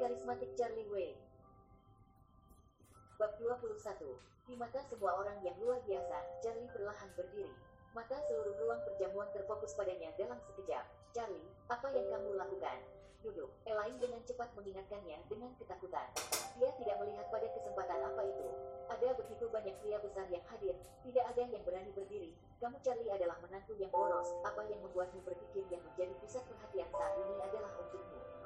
karismatik Charlie Wayne. Bab 21. Di mata semua orang yang luar biasa, Charlie perlahan berdiri. Mata seluruh ruang perjamuan terfokus padanya dalam sekejap. Charlie, apa yang kamu lakukan? Duduk. Elaine dengan cepat mengingatkannya dengan ketakutan. Dia tidak melihat pada kesempatan apa itu. Ada begitu banyak pria besar yang hadir, tidak ada yang berani berdiri. Kamu Charlie adalah menantu yang boros. Apa yang membuatmu berpikir yang menjadi pusat perhatian saat ini adalah untukmu?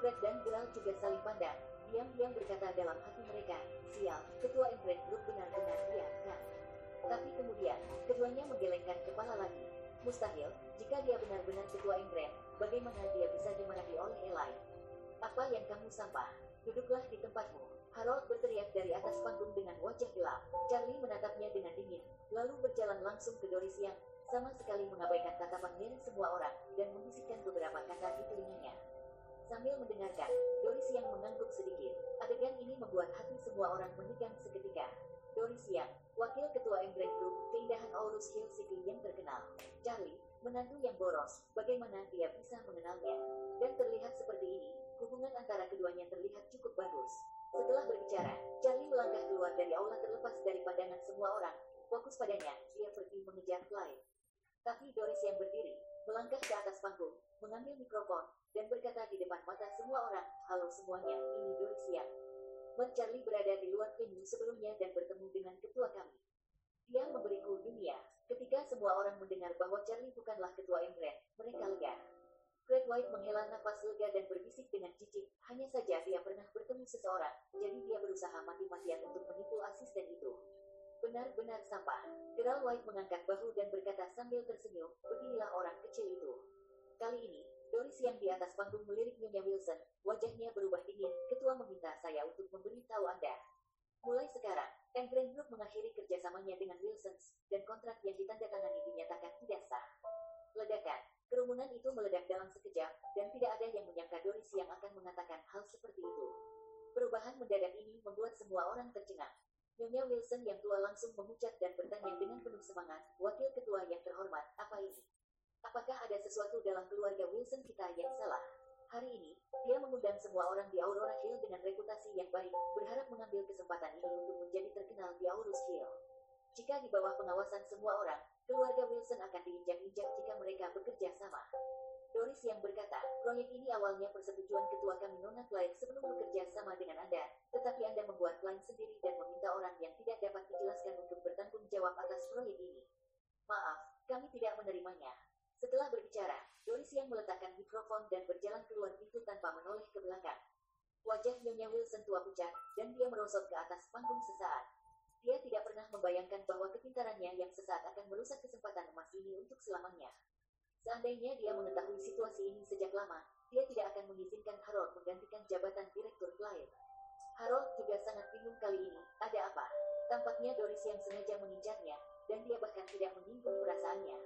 Fred dan Gerald juga saling pandang. Diam-diam berkata dalam hati mereka, sial, ketua Embrace Group benar-benar dia, kan? Tapi kemudian, keduanya menggelengkan kepala lagi. Mustahil, jika dia benar-benar ketua Embrace, bagaimana dia bisa dimarahi oleh Eli? Apa yang kamu sampah? Duduklah di tempatmu. Harold berteriak dari atas panggung dengan wajah gelap. Charlie menatapnya dengan dingin, lalu berjalan langsung ke Doris yang sama sekali mengabaikan tatapan miring semua orang, dan membisikkan beberapa kata di telinganya. Sambil mendengarkan, Doris yang mengangguk sedikit. Adegan ini membuat hati semua orang menegang seketika. Doris yang, wakil ketua Embrace Group, keindahan Aurus Hill City yang terkenal. Charlie, menantu yang boros, bagaimana dia bisa mengenalnya? Dan terlihat seperti ini, hubungan antara keduanya terlihat cukup bagus. Setelah berbicara, Charlie melangkah keluar dari aula terlepas dari pandangan semua orang. Fokus padanya, dia pergi mengejar Clyde. Tapi Doris yang berdiri, melangkah ke atas panggung, mengambil mikrofon, dan berkata di depan mata semua orang, Halo semuanya, ini yang. Mer Charlie berada di luar venue sebelumnya dan bertemu dengan ketua kami. Dia memberiku dunia. Ketika semua orang mendengar bahwa Charlie bukanlah ketua Embrace, mereka lega. Fred White menghela nafas lega dan berbisik dengan cicik, hanya saja dia pernah bertemu seseorang, jadi dia berusaha mati-matian untuk menipu asisten itu. Benar-benar sampah. Gerald White mengangkat bahu dan berkata sambil tersenyum, beginilah orang kecil itu. Kali ini, Doris yang di atas panggung melirik Nyonya Wilson, wajahnya berubah dingin, ketua meminta saya untuk memberitahu Anda. Mulai sekarang, Embrace Group mengakhiri kerjasamanya dengan Wilsons, dan kontrak yang ditandatangani dinyatakan tidak sah. Ledakan, kerumunan itu meledak dalam sekejap, dan tidak ada yang menyangka Doris yang akan mengatakan hal seperti itu. Perubahan mendadak ini membuat semua orang tercengang. Nyonya Wilson yang tua langsung memucat dan bertanya dengan penuh semangat, Wakil Ketua yang terhormat, apa ini? Apakah ada sesuatu dalam keluarga Wilson kita yang salah? Hari ini, dia mengundang semua orang di Aurora Hill dengan reputasi yang baik, berharap mengambil kesempatan ini untuk menjadi terkenal di Aurus Hill. Jika di bawah pengawasan semua orang, keluarga Wilson akan diinjak-injak jika mereka bekerja sama. Doris yang berkata, proyek ini awalnya persetujuan ketua kami Nona Clyde sebelum bekerja sama dengan Anda, tetapi Anda membuat plan sendiri dan meminta orang yang tidak dapat dijelaskan untuk bertanggung jawab atas proyek ini. Maaf, kami tidak menerimanya. Setelah berbicara, Doris yang meletakkan mikrofon dan berjalan keluar pintu tanpa menoleh ke belakang. Wajah Nyonya Wilson tua pucat, dan dia merosot ke atas panggung sesaat. Dia tidak pernah membayangkan bahwa kepintarannya yang sesaat akan merusak kesempatan emas ini untuk selamanya. Seandainya dia mengetahui situasi ini sejak lama, dia tidak akan mengizinkan Harold menggantikan jabatan Direktur Clyde. Harold juga sangat bingung kali ini, ada apa? Tampaknya Doris yang sengaja mengincarnya, dan dia bahkan tidak menyinggung perasaannya.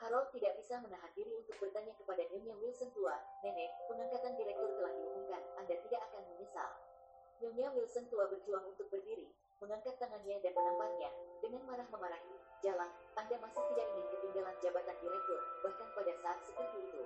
Harold tidak bisa menahan diri untuk bertanya kepada Nyonya Wilson tua, Nenek, pengangkatan direktur telah diumumkan, Anda tidak akan menyesal. Nyonya Wilson tua berjuang untuk berdiri, mengangkat tangannya dan menamparnya, dengan marah memarahi, jalan, Anda masih tidak ingin ketinggalan jabatan direktur, bahkan pada saat seperti itu.